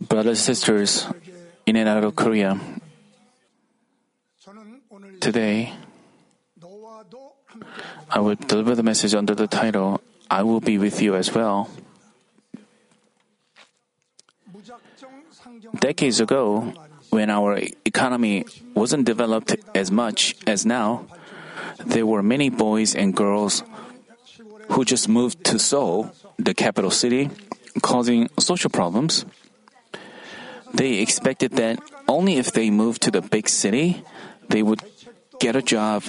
brothers and sisters in and out of Korea, today I will deliver the message under the title, I will be with you as well. Decades ago, when our economy wasn't developed as much as now, there were many boys and girls who just moved to Seoul, the capital city, causing social problems. They expected that only if they moved to the big city, they would get a job.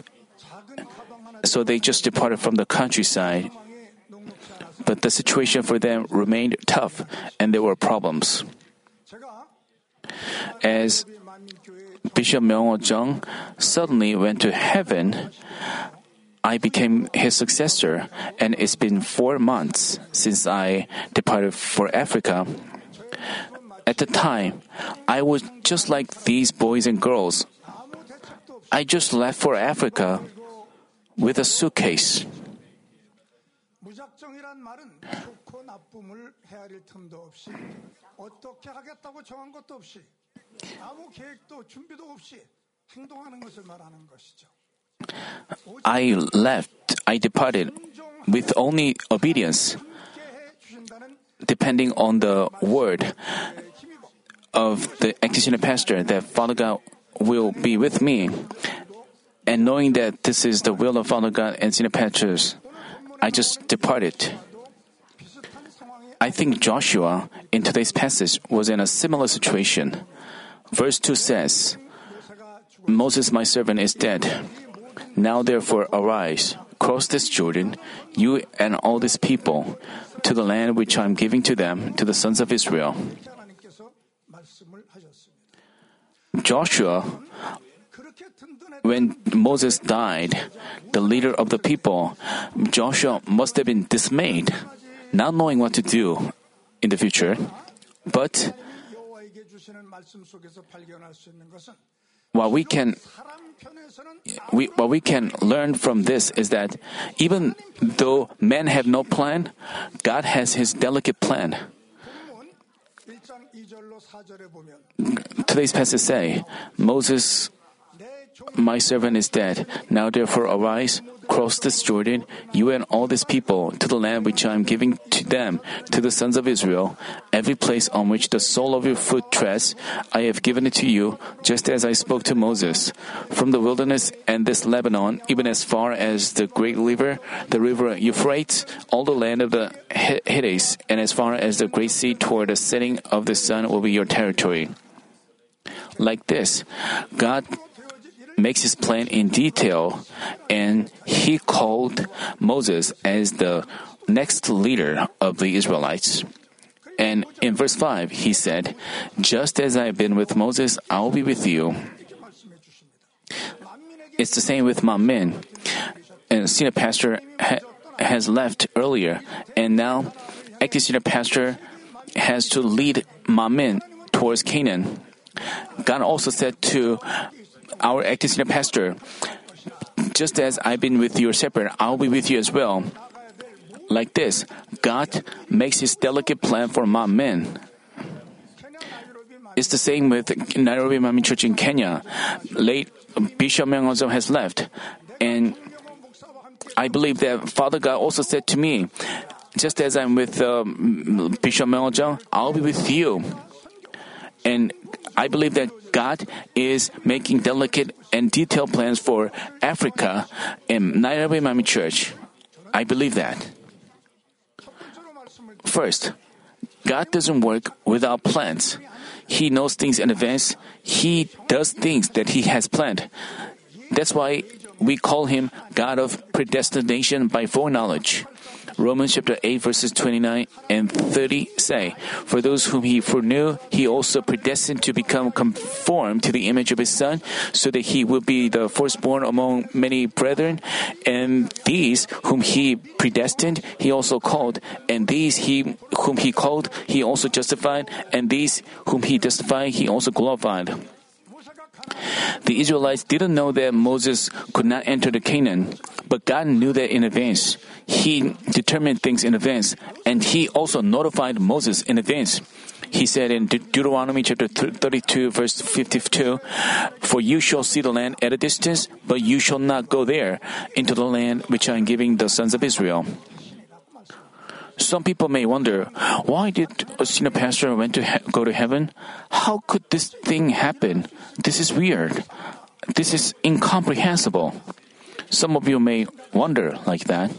So they just departed from the countryside. But the situation for them remained tough and there were problems. As Bishop Myung Jung suddenly went to heaven, I became his successor, and it's been four months since I departed for Africa. At the time, I was just like these boys and girls. I just left for Africa with a suitcase. I left, I departed with only obedience, depending on the word of the executioner pastor that Father God will be with me. And knowing that this is the will of Father God and senior pastors, I just departed. I think Joshua in today's passage was in a similar situation. Verse 2 says, Moses, my servant, is dead. Now therefore arise, cross this Jordan, you and all this people, to the land which I am giving to them, to the sons of Israel. Joshua, when Moses died, the leader of the people, Joshua must have been dismayed, not knowing what to do in the future. But what we can we, what we can learn from this is that even though men have no plan, God has his delicate plan. Today's passage say Moses my servant is dead. Now therefore arise, cross this Jordan, you and all these people, to the land which I am giving to them, to the sons of Israel. Every place on which the sole of your foot treads, I have given it to you, just as I spoke to Moses. From the wilderness and this Lebanon, even as far as the great river, the river Euphrates, all the land of the Hittites, and as far as the great sea toward the setting of the sun will be your territory. Like this, God makes his plan in detail, and he called Moses as the next leader of the Israelites. And in verse 5, he said, Just as I've been with Moses, I'll be with you. It's the same with my men. And senior pastor ha- has left earlier, and now acting senior pastor has to lead my men towards Canaan. God also said to our acting senior pastor. Just as I've been with your shepherd, I'll be with you as well. Like this, God makes his delicate plan for my men. It's the same with Nairobi Manmin Church in Kenya. Late Bishop Myung has left. And I believe that Father God also said to me, just as I'm with um, Bishop Myung I'll be with you. And I believe that God is making delicate and detailed plans for Africa and Nairobi Manmin Church. I believe that. First, God doesn't work without plans. He knows things in advance. He does things that He has planned. That's why we call Him God of predestination by foreknowledge. Romans chapter 8 verses 29 and 30 say, For those whom he foreknew, he also predestined to become conformed to the image of his son, so that he would be the firstborn among many brethren. And these whom he predestined, he also called. And these he whom he called, he also justified. And these whom he justified, he also glorified. The Israelites didn't know that Moses could not enter the Canaan, but God knew that in advance. He determined things in advance, and he also notified Moses in advance. He said in De- Deuteronomy chapter 32 verse 52, For you shall see the land at a distance, but you shall not go there into the land which I am giving the sons of Israel. Some people may wonder, why did a senior pastor went to he- go to heaven? How could this thing happen? This is weird. This is incomprehensible. Some of you may wonder like that.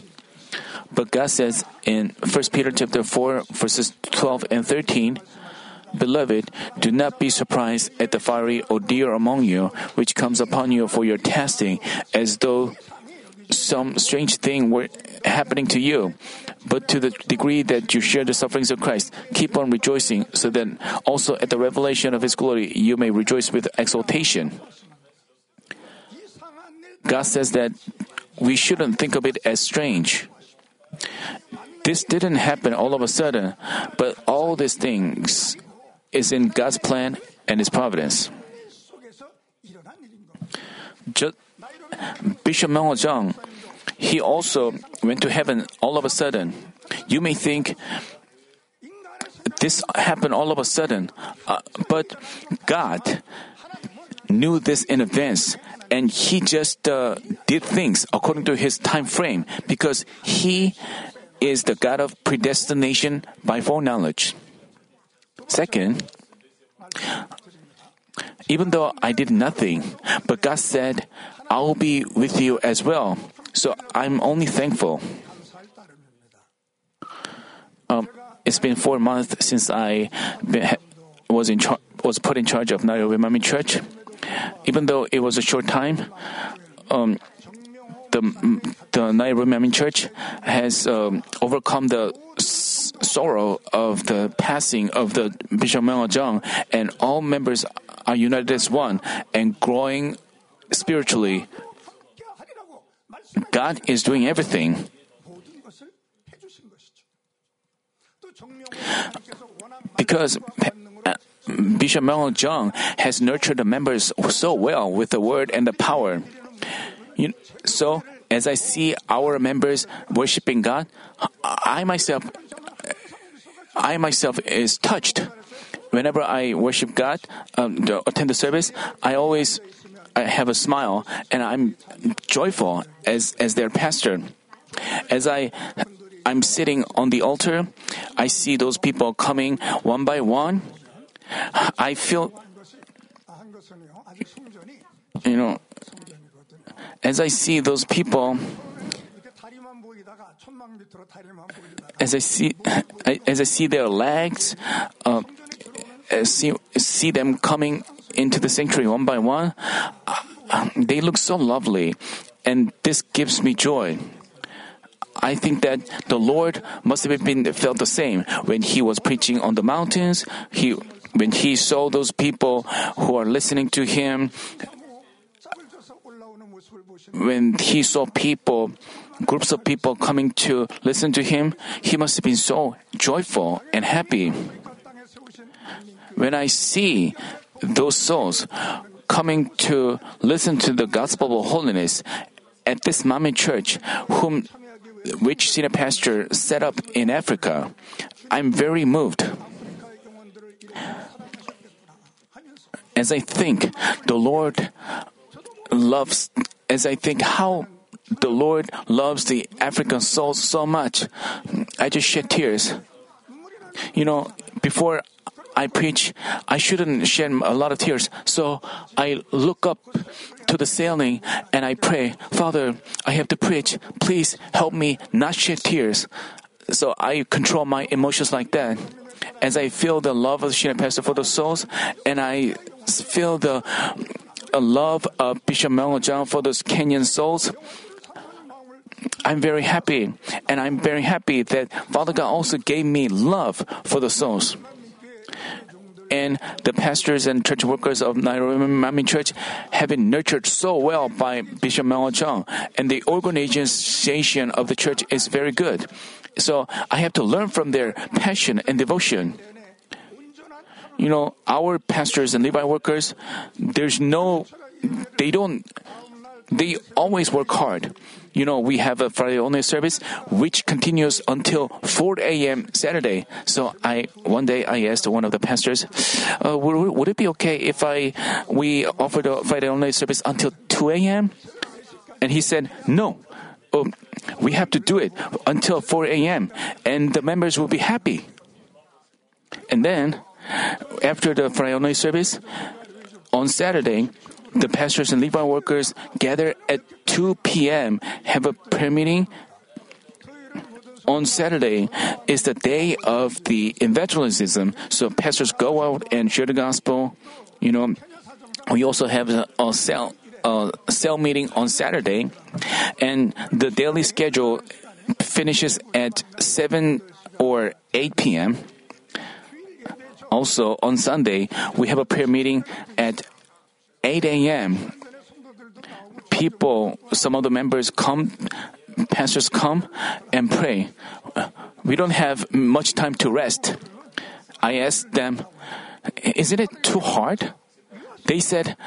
But God says in 1 Peter chapter 4 verses 12 and 13, Beloved, do not be surprised at the fiery ordeal among you, which comes upon you for your testing, as though some strange thing were happening to you. But to the degree that you share the sufferings of Christ, keep on rejoicing, so that also at the revelation of His glory you may rejoice with exultation. God says that we shouldn't think of it as strange. This didn't happen all of a sudden, but all these things is in God's plan and His providence. Just Bishop Mao Zhang he also went to heaven all of a sudden. You may think this happened all of a sudden, uh, but God knew this in advance, and He just uh, did things according to His time frame because He is the God of predestination by foreknowledge. Second, even though I did nothing, but God said, I will be with you as well. So I'm only thankful. Um, it's been four months since I was in char- was put in charge of Nairobi Manmin Church. Even though it was a short time, um, the the Nairobi Manmin Church has um, overcome the s- sorrow of the passing of the Bishop Meng Zhang, and all members are united as one and growing spiritually. God is doing everything. Because uh, Bishop Mel Jung has nurtured the members so well with the word and the power. You know, so, as I see our members worshiping God, I myself, I myself is touched. Whenever I worship God, um, attend the service, I always I have a smile and I'm joyful as, as their pastor. As I I'm sitting on the altar, I see those people coming one by one. I feel you know as I see those people as I see as I see their legs uh, see see them coming into the sanctuary one by one, they look so lovely, and this gives me joy. I think that the Lord must have been felt the same when he was preaching on the mountains. He when he saw those people who are listening to him, when he saw people, groups of people coming to listen to him, he must have been so joyful and happy. When I see those souls coming to listen to the gospel of holiness at this Manmin church, whom which senior pastor set up in Africa. I'm very moved. As I think the Lord loves, as I think how the Lord loves the African soul so much, I just shed tears. You know, before I preach, I shouldn't shed a lot of tears. So I look up to the ceiling and I pray, Father, I have to preach. Please help me not shed tears. So I control my emotions like that. As I feel the love of the Senior Pastor for the souls, and I feel the love of Bishop Mel Zhang for those Kenyan souls, I'm very happy. And I'm very happy that Father God also gave me love for the souls. And the pastors and church workers of Nairobi Mami Church have been nurtured so well by Bishop Mel Chang, and the organization of the church is very good. So I have to learn from their passion and devotion. You know, our pastors and Levi workers, there's no, they don't, they always work hard. You know, we have a Friday only service which continues until 4 a.m. Saturday. So I one day I asked one of the pastors, uh, would, would it be okay if I we offer the Friday only service until 2 a.m.? And he said, no. Um, we have to do it until 4 a.m. and the members will be happy. And then, after the Friday only service, on Saturday, the pastors and Levi workers gather at 2 p.m., have a prayer meeting. On Saturday is the day of the evangelism, so pastors go out and share the gospel. You know, we also have a, a cell a cell meeting on Saturday, and the daily schedule finishes at 7 or 8 p.m. Also, on Sunday, we have a prayer meeting at 8 a.m. People, some of the members come, pastors come and pray. We don't have much time to rest. I asked them, Isn't it too hard? They said,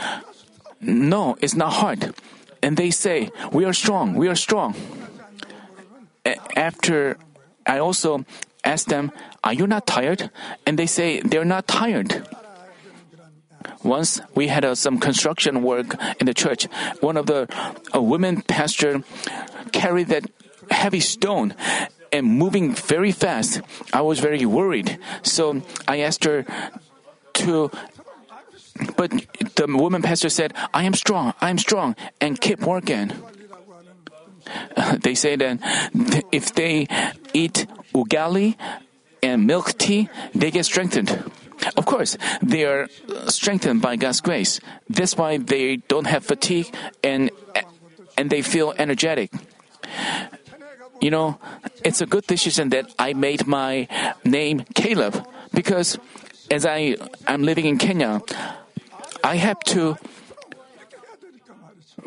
No, it's not hard. And they say, We are strong, we are strong. After I also asked them, Are you not tired? And they say, They're not tired. Once we had uh, some construction work in the church. One of the uh, women pastor carried that heavy stone and moving very fast. I was very worried. So I asked her to but the woman pastor said, I am strong, I am strong, and keep working. They say that if they eat ugali and milk tea, they get strengthened. Of course, they are strengthened by God's grace. That's why they don't have fatigue and and they feel energetic. You know, it's a good decision that I made my name Caleb because as I am living in Kenya, I have to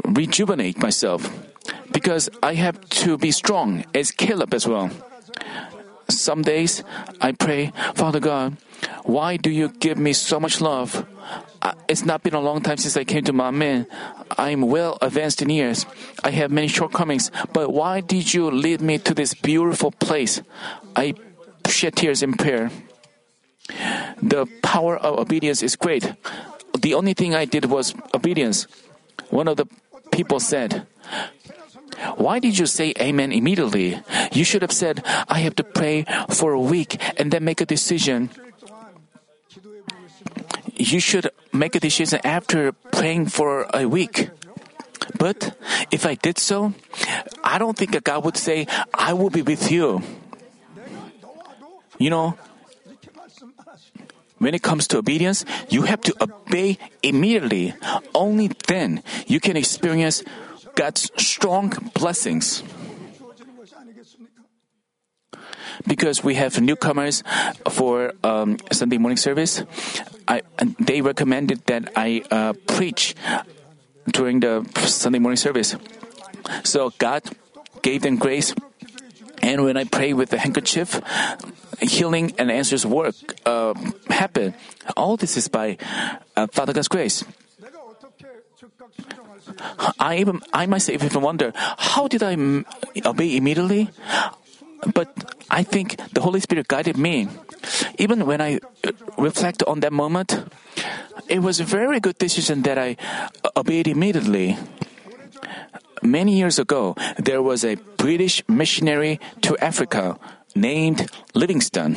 rejuvenate myself because I have to be strong as Caleb as well. Some days I pray, Father God, why do you give me so much love? It's not been a long time since I came to Manmin. I'm well advanced in years. I have many shortcomings, but why did you lead me to this beautiful place? I shed tears in prayer. The power of obedience is great. The only thing I did was obedience. One of the people said, why did you say amen immediately? You should have said, I have to pray for a week and then make a decision. You should make a decision after praying for a week. But if I did so, I don't think that God would say, I will be with you. You know, when it comes to obedience, you have to obey immediately. Only then you can experience God's strong blessings. Because we have newcomers for um, Sunday morning service, I, they recommended that I uh, preach during the Sunday morning service. So God gave them grace. And when I pray with the handkerchief, healing and answers work uh, happen. All this is by uh, Father God's grace. I even I myself even wonder how did I obey immediately? But I think the Holy Spirit guided me. Even when I uh, reflect on that moment, it was a very good decision that I uh, obeyed immediately. Many years ago, there was a British missionary to Africa named Livingstone.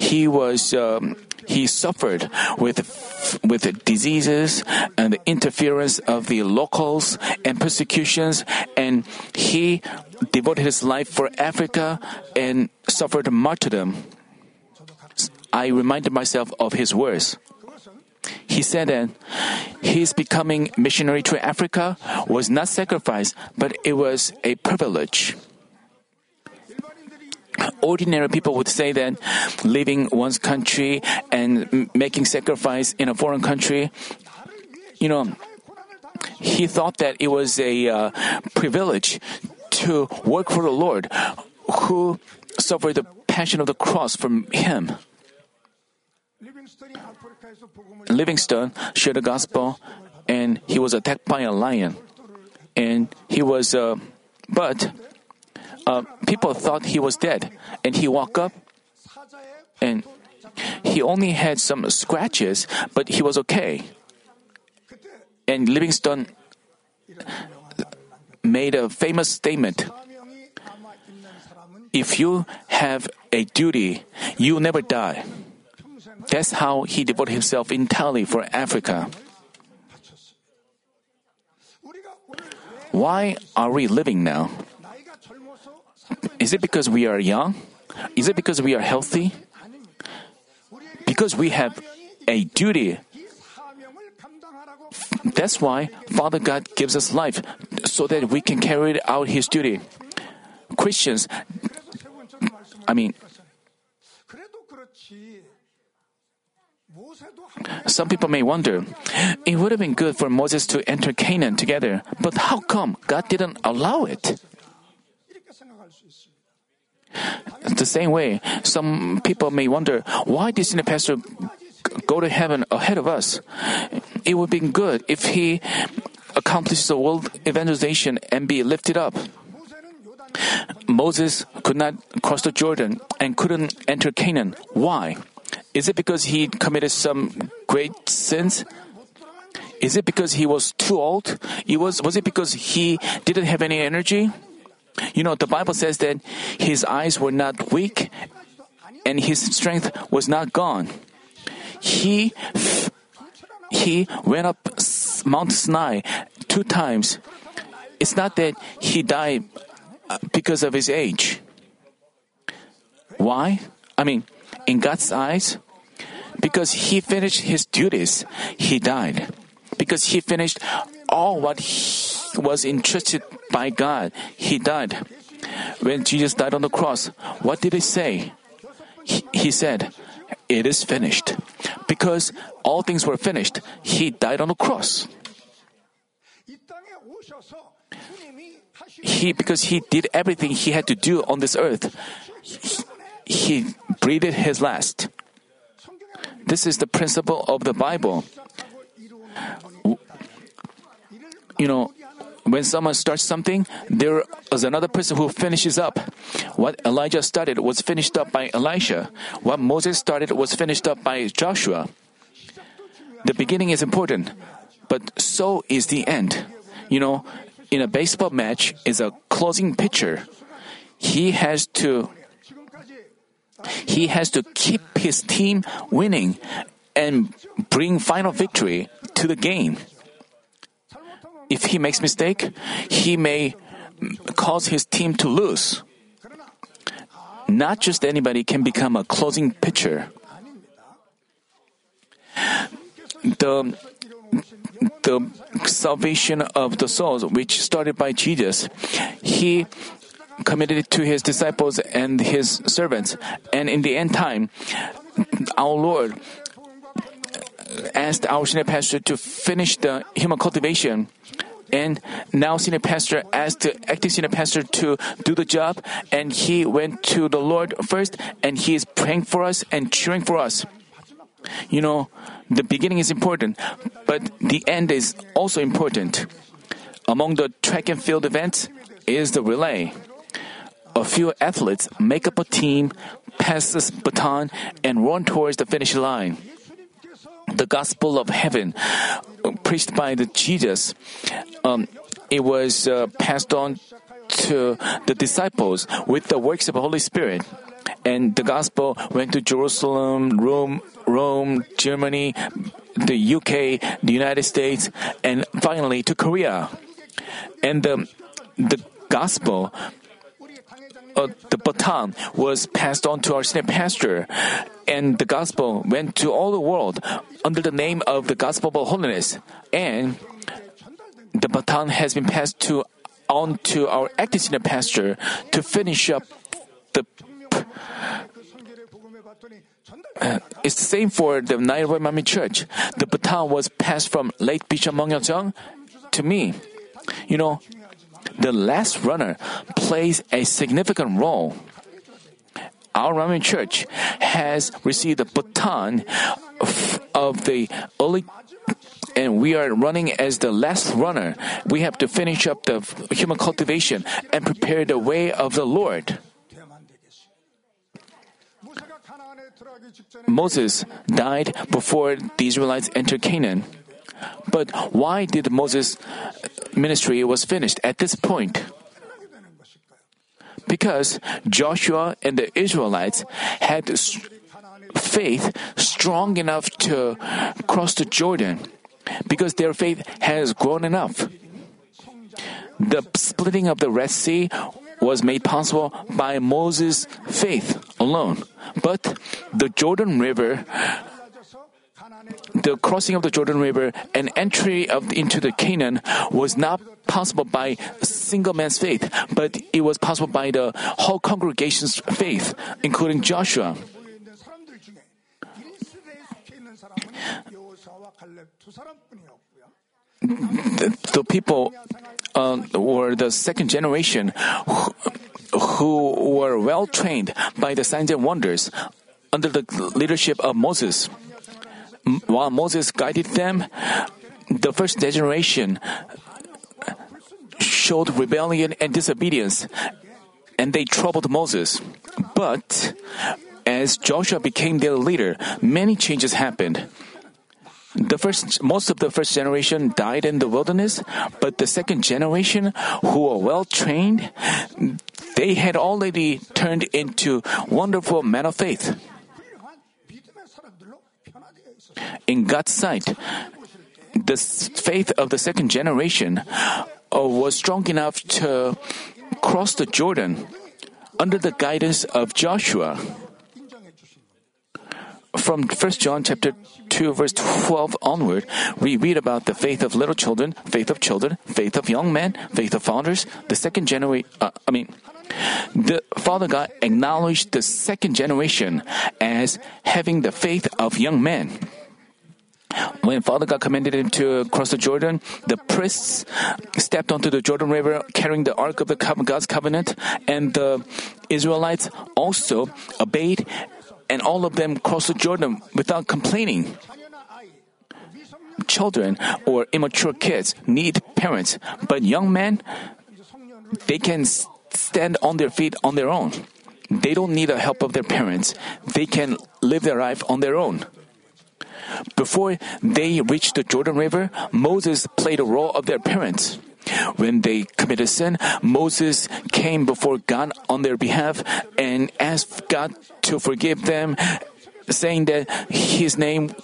He was um, he suffered with with diseases and the interference of the locals and persecutions, and he devoted his life for Africa and suffered martyrdom. I reminded myself of his words. He said that his becoming missionary to Africa was not sacrifice, but it was a privilege ordinary people would say that leaving one's country and making sacrifice in a foreign country, you know, he thought that it was a uh, privilege to work for the Lord who suffered the passion of the cross from him. Livingstone shared the gospel and he was attacked by a lion. and he was, uh, but uh, people thought he was dead, and he woke up, and he only had some scratches, but he was okay. And Livingstone made a famous statement. If you have a duty, you never die. That's how he devoted himself entirely for Africa. Why are we living now? Is it because we are young? Is it because we are healthy? Because we have a duty. That's why Father God gives us life so that we can carry out His duty. Christians, I mean, some people may wonder, it would have been good for Moses to enter Canaan together, but how come God didn't allow it? The same way, some people may wonder, why did Senior Pastor go to heaven ahead of us? It would be good if he accomplishes the world evangelization and be lifted up. Moses could not cross the Jordan and couldn't enter Canaan. Why? Is it because he committed some great sins? Is it because he was too old? It was, was it because he didn't have any energy? You know, the Bible says that his eyes were not weak and his strength was not gone. He, he went up Mount Sinai two times. It's not that he died uh, because of his age. Why? I mean, in God's eyes, because he finished his duties, he died. Because he finished all what he was entrusted by God, he died. When Jesus died on the cross, what did he say? He, he said, It is finished. Because all things were finished, he died on the cross. He, because he did everything he had to do on this earth, he, he breathed his last. This is the principle of the Bible. You know, when someone starts something, there is another person who finishes up. What Elijah started was finished up by Elisha. What Moses started was finished up by Joshua. The beginning is important, but so is the end. You know, in a baseball match is a closing pitcher. He has to he has to keep his team winning and bring final victory to the game. If he makes mistake, he may cause his team to lose. Not just anybody can become a closing pitcher. The the salvation of the souls, which started by Jesus, he committed it to his disciples and his servants. And in the end time, our Lord asked our senior pastor to finish the human cultivation. And now senior pastor asked the acting senior pastor to do the job and he went to the Lord first and he is praying for us and cheering for us. You know, the beginning is important, but the end is also important. Among the track and field events is the relay a few athletes make up a team, pass the baton, and run towards the finish line. The gospel of heaven, preached by the Jesus, um, it was uh, passed on to the disciples with the works of the Holy Spirit. And the gospel went to Jerusalem, Rome, Rome, Germany, the UK, the United States, and finally to Korea. And the, the gospel uh, the baton was passed on to our senior pastor, and the gospel went to all the world under the name of the gospel of holiness. And the baton has been passed to on to our acting senior pastor to finish up the. Uh, it's the same for the Nairobi Manmin Church. The baton was passed from late Bishop Mong Jung to me. You know, the last runner plays a significant role. Our Roman Church has received a baton of the early and we are running as the last runner. We have to finish up the human cultivation and prepare the way of the Lord. Moses died before the Israelites entered Canaan. But why did Moses' ministry was finished at this point? Because Joshua and the Israelites had faith strong enough to cross the Jordan because their faith has grown enough. The splitting of the Red Sea was made possible by Moses' faith alone, but the Jordan River the crossing of the Jordan River and entry of, into the Canaan was not possible by single man's faith, but it was possible by the whole congregation's faith, including Joshua. The, the people uh, were the second generation who, who were well trained by the signs and wonders under the leadership of Moses. While Moses guided them, the first generation showed rebellion and disobedience, and they troubled Moses. But as Joshua became their leader, many changes happened. The first, most of the first generation died in the wilderness, but the second generation, who were well trained, they had already turned into wonderful men of faith in God's sight. The faith of the second generation uh, was strong enough to cross the Jordan under the guidance of Joshua. From 1 John chapter 2 verse 12 onward, we read about the faith of little children, faith of children, faith of young men, faith of fathers, the second generation, uh, I mean, the Father God acknowledged the second generation as having the faith of young men. When Father God commanded him to cross the Jordan, the priests stepped onto the Jordan River carrying the Ark of the God's covenant, and the Israelites also obeyed, and all of them crossed the Jordan without complaining. Children or immature kids need parents, but young men, they can stand on their feet on their own. They don't need the help of their parents. They can live their life on their own. Before they reached the Jordan River, Moses played a role of their parents. When they committed sin, Moses came before God on their behalf and asked God to forgive them, saying that his name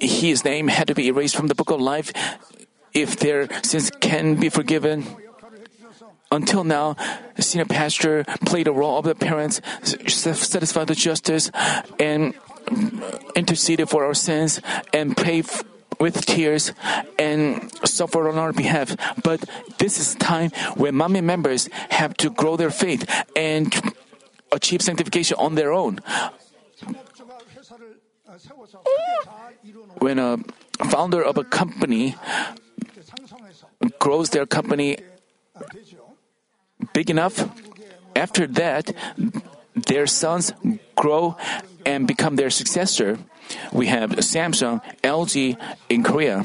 his name had to be erased from the book of life if their sins can be forgiven. Until now, senior pastor played a role of the parents, satisfied the justice, and interceded for our sins and prayed with tears and suffered on our behalf. But this is time when Manmin members have to grow their faith and achieve sanctification on their own. When a founder of a company grows their company big enough, after that, their sons grow and become their successor. We have Samsung, LG in Korea.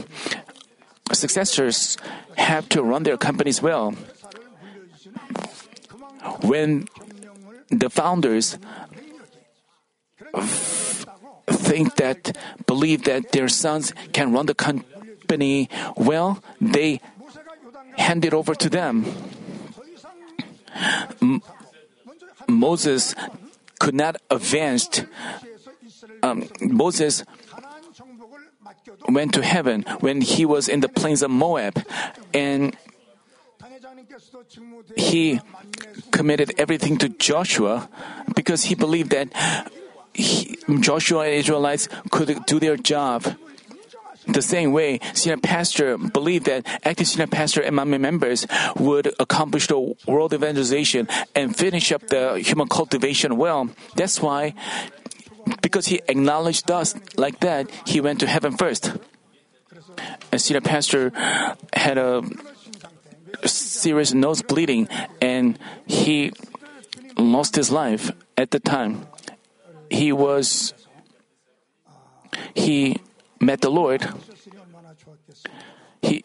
Successors have to run their companies well. When the founders think that, believe that their sons can run the company well, they hand it over to them. Moses could not advance. Um, Moses went to heaven when he was in the plains of Moab, and he committed everything to Joshua because he believed that he, Joshua and Israelites could do their job. The same way, senior pastor believed that active senior pastor and Manmin members would accomplish the world evangelization and finish up the human cultivation well. That's why, because he acknowledged us like that, he went to heaven first. And senior pastor had a serious nose bleeding and he lost his life at the time. He was, he met the Lord, he,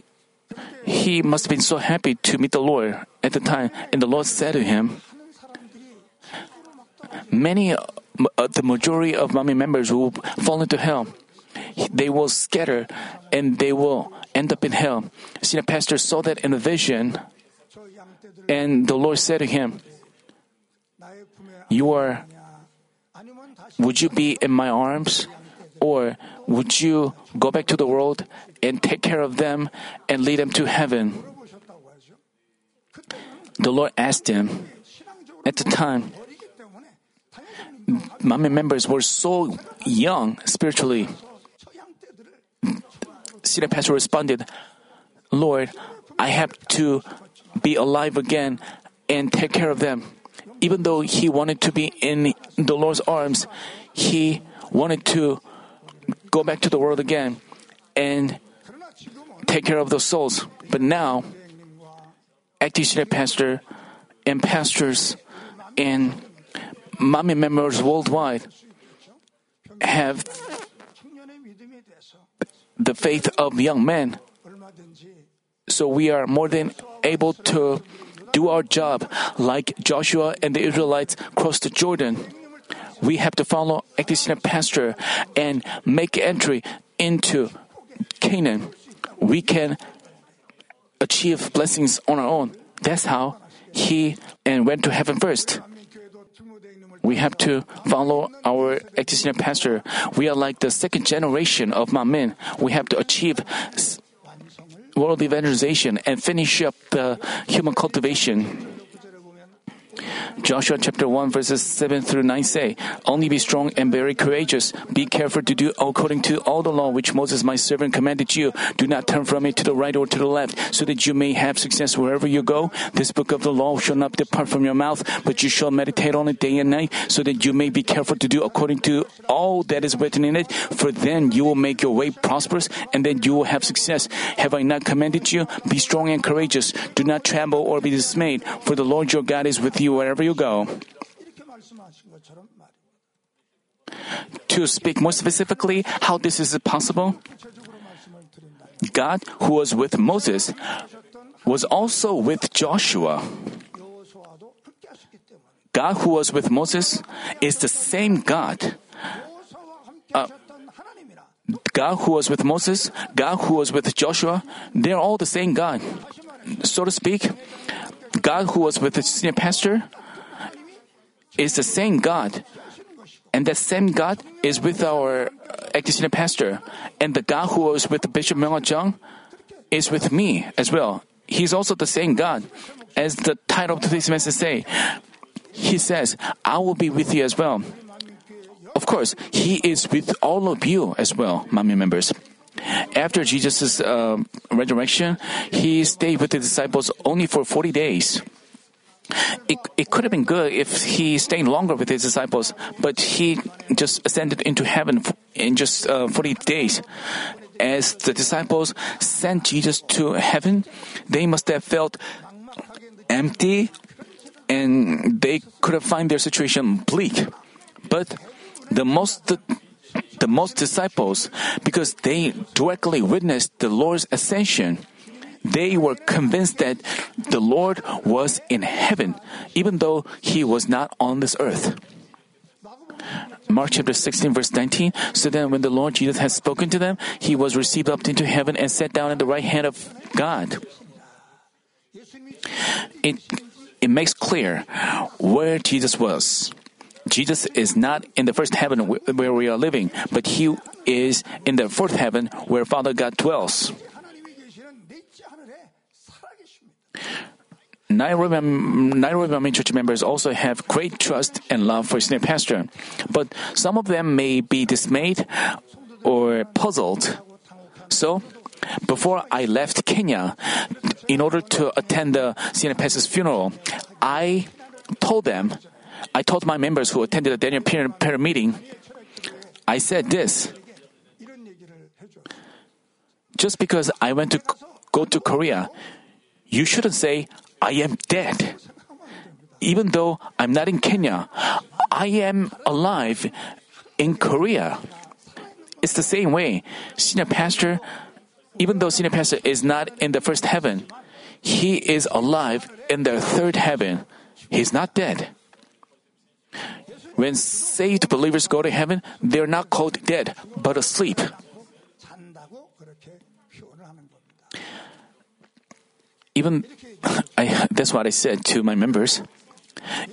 he must have been so happy to meet the Lord at the time. And the Lord said to him, Many, uh, the majority of Manmin members will fall into hell. They will scatter and they will end up in hell. Senior pastor saw that in a vision, and the Lord said to him, You are, would you be in my arms? Or would you go back to the world and take care of them and lead them to heaven? The Lord asked him at the time. Manmin members were so young spiritually. Senior pastor responded, Lord, I have to be alive again and take care of them. Even though he wanted to be in the Lord's arms, he wanted to go back to the world again and take care of those souls. But now, acting pastor and pastors and Manmin members worldwide have the faith of young men. So we are more than able to do our job like Joshua and the Israelites crossed the Jordan we have to follow Ecclesiastes pastor and make entry into Canaan. We can achieve blessings on our own. That's how he and went to heaven first. We have to follow our Ecclesiastes pastor. We are like the second generation of Manmin. We have to achieve world evangelization and finish up the human cultivation. Joshua chapter 1 verses 7 through 9 say, Only be strong and very courageous. Be careful to do according to all the law which Moses my servant commanded you. Do not turn from it to the right or to the left, so that you may have success wherever you go. This book of the law shall not depart from your mouth, but you shall meditate on it day and night, so that you may be careful to do according to all that is written in it. For then you will make your way prosperous, and then you will have success. Have I not commanded you? Be strong and courageous. Do not tremble or be dismayed, for the Lord your God is with you you wherever you go. To speak more specifically how this is possible, God, who was with Moses, was also with Joshua. God, who was with Moses, is the same God. Uh, God who was with Moses, God who was with Joshua, they're all the same God. So to speak, God, who was with the senior pastor, is the same God. And that same God is with our uh, acting senior pastor. And the God who was with Bishop Myung Jung is with me as well. He's also the same God. As the title of today's message say, He says, I will be with you as well. Of course, He is with all of you as well, Manmin members. After Jesus' uh, resurrection, He stayed with the disciples only for 40 days. It, it could have been good if he stayed longer with his disciples, but he just ascended into heaven in just uh, 40 days. As the disciples sent Jesus to heaven, they must have felt empty and they could have found their situation bleak. But the most the, most disciples, because they directly witnessed the Lord's ascension, they were convinced that the Lord was in heaven, even though he was not on this earth. Mark chapter 16, verse 19. So then, when the Lord Jesus had spoken to them, he was received up into heaven and sat down at the right hand of God. It, it makes clear where Jesus was. Jesus is not in the first heaven where we are living, but he is in the fourth heaven where Father God dwells. Nairobi church members also have great trust and love for senior pastor, but some of them may be dismayed or puzzled. So, before I left Kenya, in order to attend the senior pastor's funeral, I told them I told my members who attended the Daniel prayer, prayer meeting, I said this. Just because I went to go to Korea, you shouldn't say, I am dead. Even though I'm not in Kenya, I am alive in Korea. It's the same way. Senior pastor, even though senior pastor is not in the first heaven, he is alive in the third heaven. He's not dead. When saved believers go to heaven, they are not called dead, but asleep. Even I, that's what I said to my members.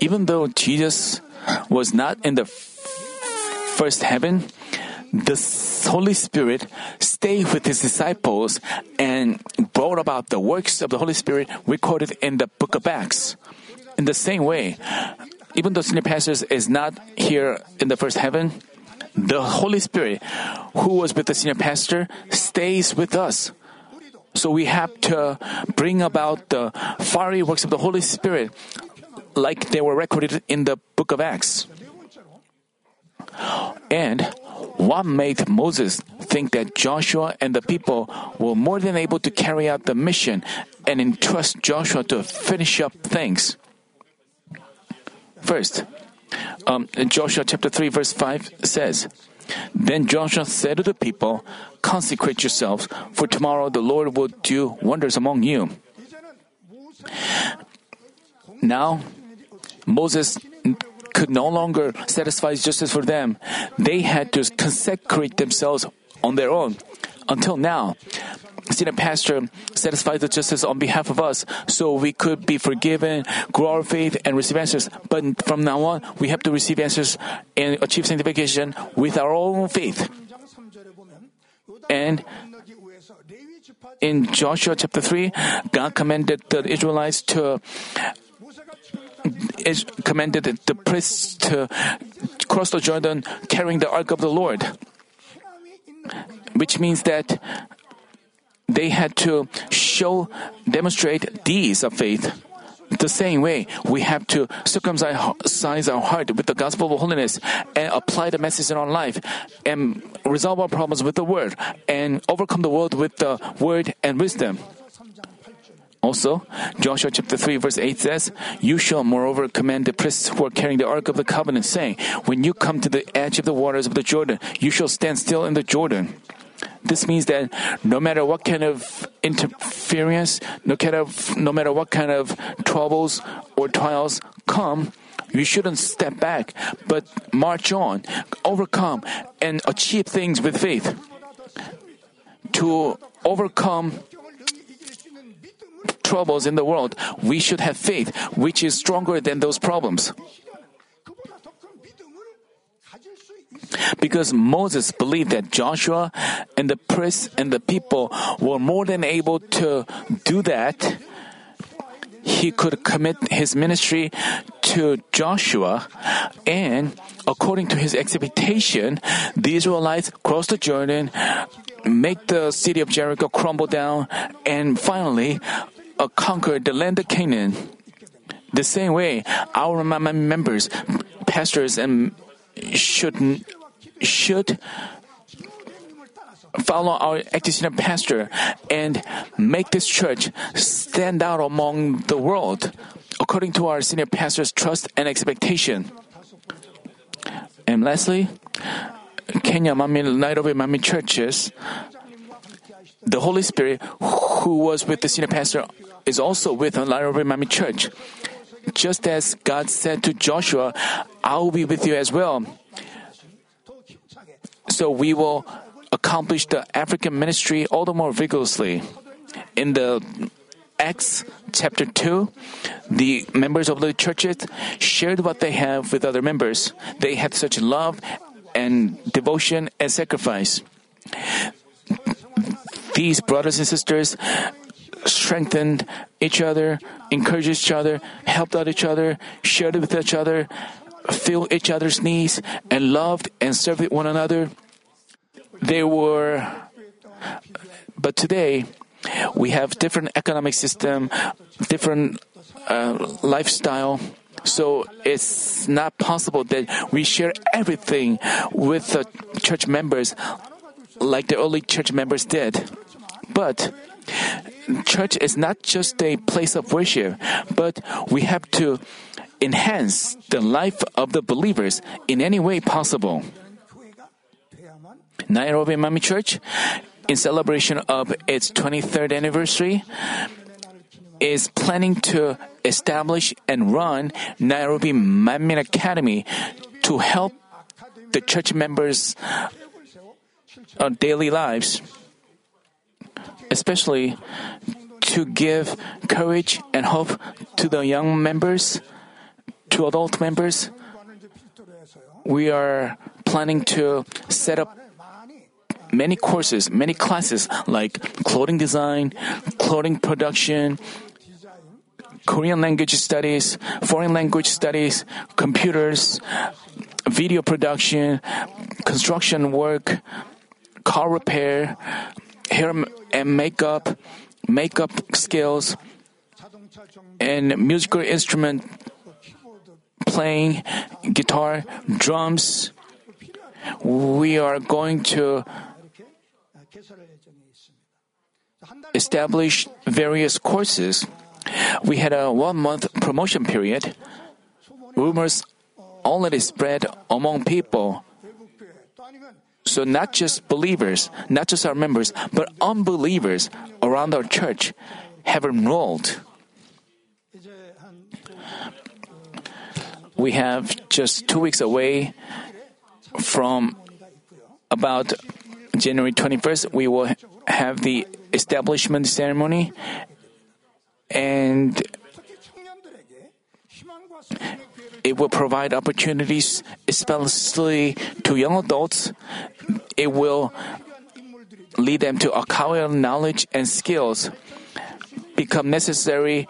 Even though Jesus was not in the first heaven, the Holy Spirit stayed with his disciples and brought about the works of the Holy Spirit recorded in the book of Acts. In the same way, even though senior pastors is not here in the first heaven, the Holy Spirit, who was with the senior pastor, stays with us. So we have to bring about the fiery works of the Holy Spirit like they were recorded in the book of Acts. And what made Moses think that Joshua and the people were more than able to carry out the mission and entrust Joshua to finish up things? First, um, Joshua chapter 3 verse 5 says, Then Joshua said to the people, Consecrate yourselves, for tomorrow the Lord will do wonders among you. Now, Moses could no longer satisfy justice for them. They had to consecrate themselves on their own. Until now, senior pastor satisfies the justice on behalf of us so we could be forgiven, grow our faith, and receive answers. But from now on, we have to receive answers and achieve sanctification with our own faith. And in Joshua chapter 3, God commanded the Israelites to commanded the priests to cross the Jordan carrying the ark of the Lord, which means that they had to show, demonstrate deeds of faith. The same way, we have to circumcise our heart with the gospel of holiness and apply the message in our life and resolve our problems with the word and overcome the world with the word and wisdom. Also, Joshua chapter 3 verse 8 says, You shall moreover command the priests who are carrying the ark of the covenant, saying, When you come to the edge of the waters of the Jordan, you shall stand still in the Jordan. This means that no matter what kind of interference, no, kind of, no matter what kind of troubles or trials come, we shouldn't step back, but march on, overcome, and achieve things with faith. To overcome troubles in the world, we should have faith, which is stronger than those problems. Because Moses believed that Joshua and the priests and the people were more than able to do that, he could commit his ministry to Joshua, and according to his expectation, the Israelites crossed the Jordan, make the city of Jericho crumble down, and finally uh, conquer the land of Canaan. The same way, our members, pastors, and should should follow our senior pastor and make this church stand out among the world according to our senior pastor's trust and expectation. And lastly, Kenya Manmin Nairobi Manmin churches, the Holy Spirit who was with the senior pastor is also with Nairobi Manmin church. Just as God said to Joshua, I will be with you as well so we will accomplish the African ministry all the more vigorously. In the Acts chapter 2, the members of the churches shared what they have with other members. They had such love and devotion and sacrifice. These brothers and sisters strengthened each other, encouraged each other, helped out each other, shared with each other, filled each other's needs, and loved and served one another. They were, but today, we have different economic system, different uh, lifestyle. So it's not possible that we share everything with the church members like the early church members did. But church is not just a place of worship, but we have to enhance the life of the believers in any way possible. Nairobi Manmin Church, in celebration of its 23rd anniversary, is planning to establish and run Nairobi Manmin Academy to help the church members' daily lives, especially to give courage and hope to the young members, to adult members. We are planning to set up many courses, many classes like clothing design, clothing production, Korean language studies, foreign language studies, computers, video production, construction work, car repair, hair and makeup, makeup skills, and musical instrument playing, guitar, drums. We are going to established various courses. We had a one month promotion period. Rumors already spread among people. So, not just believers, not just our members, but unbelievers around our church have enrolled. We have just two weeks away from about January 21st. We will have the establishment ceremony and it will provide opportunities, especially to young adults. It will lead them to acquire knowledge and skills, become necessary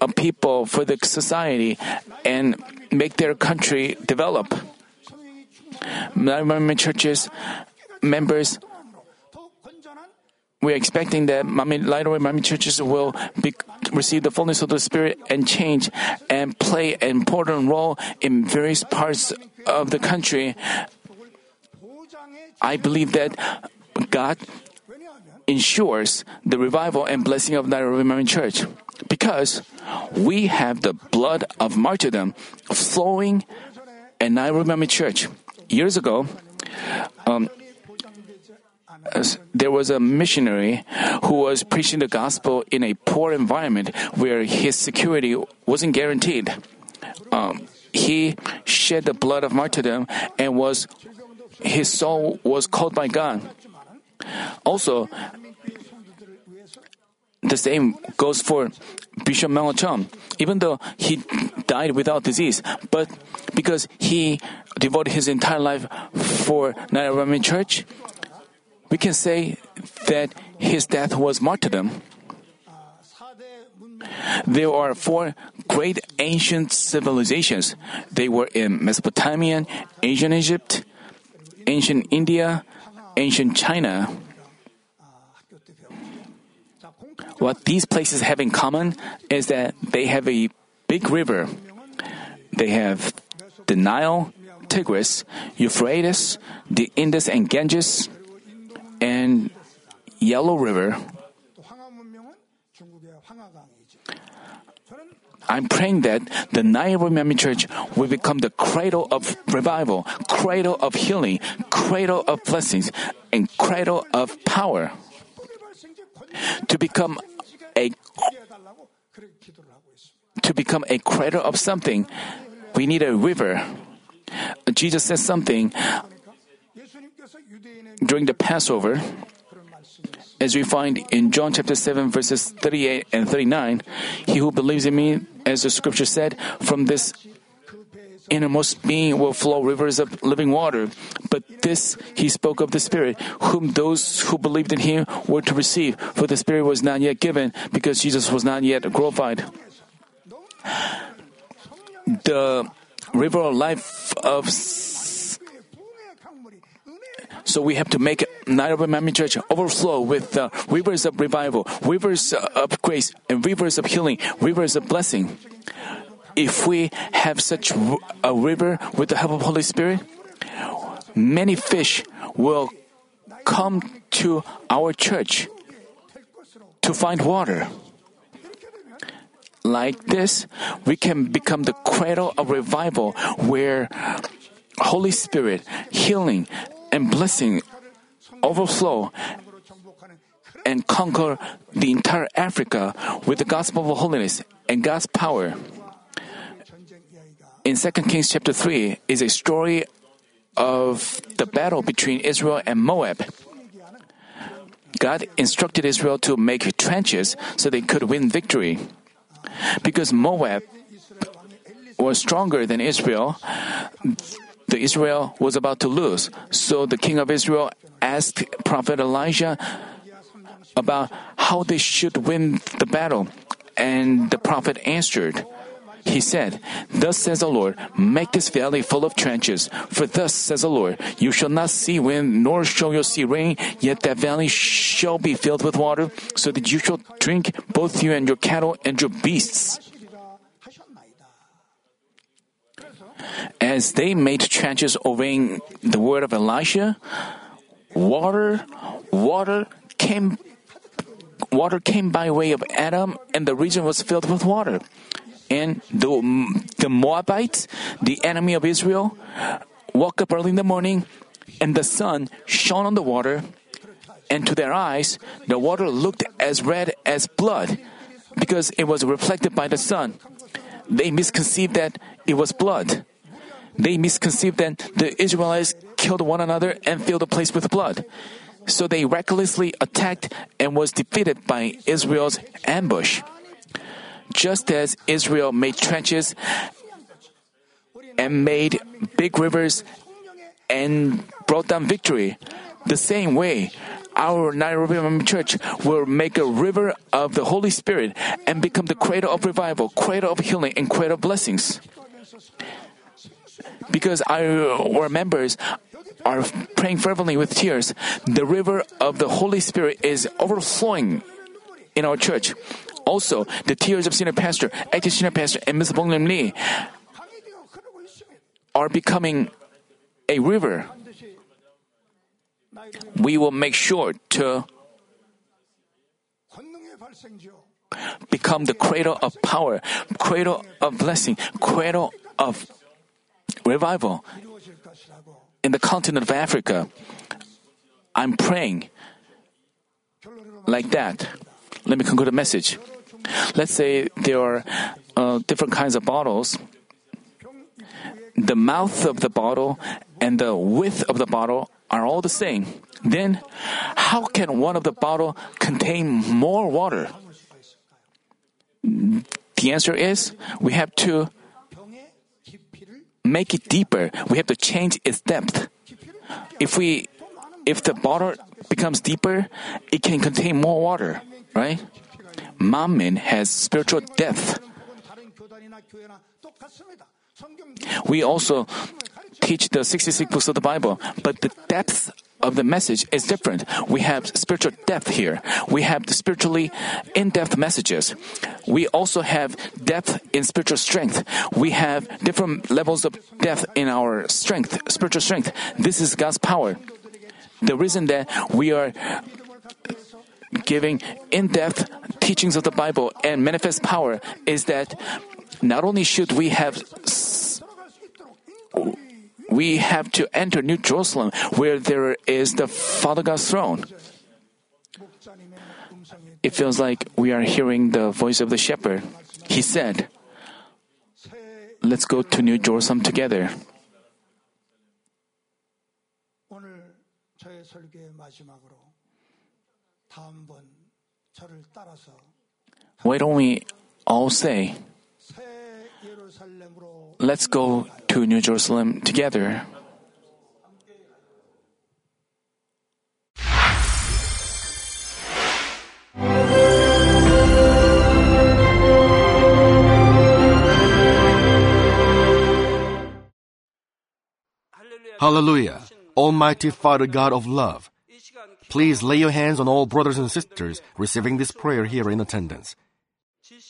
uh, people for the society, and make their country develop. Environment churches members we're expecting that Manmin, Light Away Manmin churches will be, receive the fullness of the Spirit and change and play an important role in various parts of the country. I believe that God ensures the revival and blessing of Nairobi Manmin Church because we have the blood of martyrdom flowing in Nairobi Manmin Church. Years ago, um, there was a missionary who was preaching the gospel in a poor environment where his security wasn't guaranteed. Um, he shed the blood of martyrdom and was his soul was called by God. Also, the same goes for Bishop Melo Even though he died without disease, but because he devoted his entire life for Nairobi Church, we can say that his death was martyrdom. There are four great ancient civilizations. They were in Mesopotamia, ancient Egypt, ancient India, ancient China. What these places have in common is that they have a big river. They have the Nile, Tigris, Euphrates, the Indus and Ganges and Yellow River. I'm praying that the Nairobi Manmin Church will become the cradle of revival, cradle of healing, cradle of blessings, and cradle of power. To become a to become a cradle of something, we need a river. Jesus says something, during the Passover, as we find in John chapter 7 verses 38 and 39, he who believes in me, as the scripture said, from this innermost being will flow rivers of living water. But this he spoke of the Spirit, whom those who believed in him were to receive, for the Spirit was not yet given, because Jesus was not yet glorified. The river of life of so we have to make Nairobi Church overflow with uh, rivers of revival, rivers uh, of grace, and rivers of healing, rivers of blessing. If we have such a river with the help of Holy Spirit, many fish will come to our church to find water. Like this, we can become the cradle of revival where Holy Spirit, healing, and blessing overflow and conquer the entire Africa with the gospel of holiness and God's power. In 2 Kings chapter 3 is a story of the battle between Israel and Moab. God instructed Israel to make trenches so they could win victory. Because Moab was stronger than Israel, the Israel was about to lose. So the king of Israel asked prophet Elijah about how they should win the battle. And the prophet answered, he said, Thus says the Lord, make this valley full of trenches. For thus says the Lord, you shall not see wind, nor shall you see rain, yet that valley shall be filled with water, so that you shall drink, both you and your cattle and your beasts. As they made trenches obeying the word of Elisha, water, water came water came by way of Adam, and the region was filled with water. And the, the Moabites, the enemy of Israel, woke up early in the morning, and the sun shone on the water, and to their eyes, the water looked as red as blood, because it was reflected by the sun. They misconceived that it was blood. They misconceived that the Israelites killed one another and filled the place with blood. So they recklessly attacked and was defeated by Israel's ambush. Just as Israel made trenches and made big rivers and brought down victory, the same way, our Nairobi Church will make a river of the Holy Spirit and become the cradle of revival, cradle of healing, and cradle of blessings. Because our members are praying fervently with tears, the river of the Holy Spirit is overflowing in our church. Also, the tears of senior pastor, active senior pastor, and Ms. Boknim Lee are becoming a river. We will make sure to become the cradle of power, cradle of blessing, cradle of revival in the continent of Africa. I'm praying like that. Let me conclude the message. Let's say there are uh, different kinds of bottles. The mouth of the bottle and the width of the bottle are all the same. Then, how can one of the bottle contain more water? The answer is we have to make it deeper. We have to change its depth. If we, if the bottle becomes deeper, it can contain more water, right? Manmin has spiritual depth. We also teach the 66 books of the Bible, but the depth of the message is different. We have spiritual depth here. We have spiritually in-depth messages. We also have depth in spiritual strength. We have different levels of depth in our strength, spiritual strength. This is God's power. The reason that we are giving in-depth teachings of the Bible and manifest power is that not only should we have we have to enter New Jerusalem where there is the Father God's throne. It feels like we are hearing the voice of the shepherd. He said, Let's go to New Jerusalem together. Why don't we all say, Let's go to New Jerusalem together. Hallelujah. Almighty Father God of love, please lay your hands on all brothers and sisters receiving this prayer here in attendance.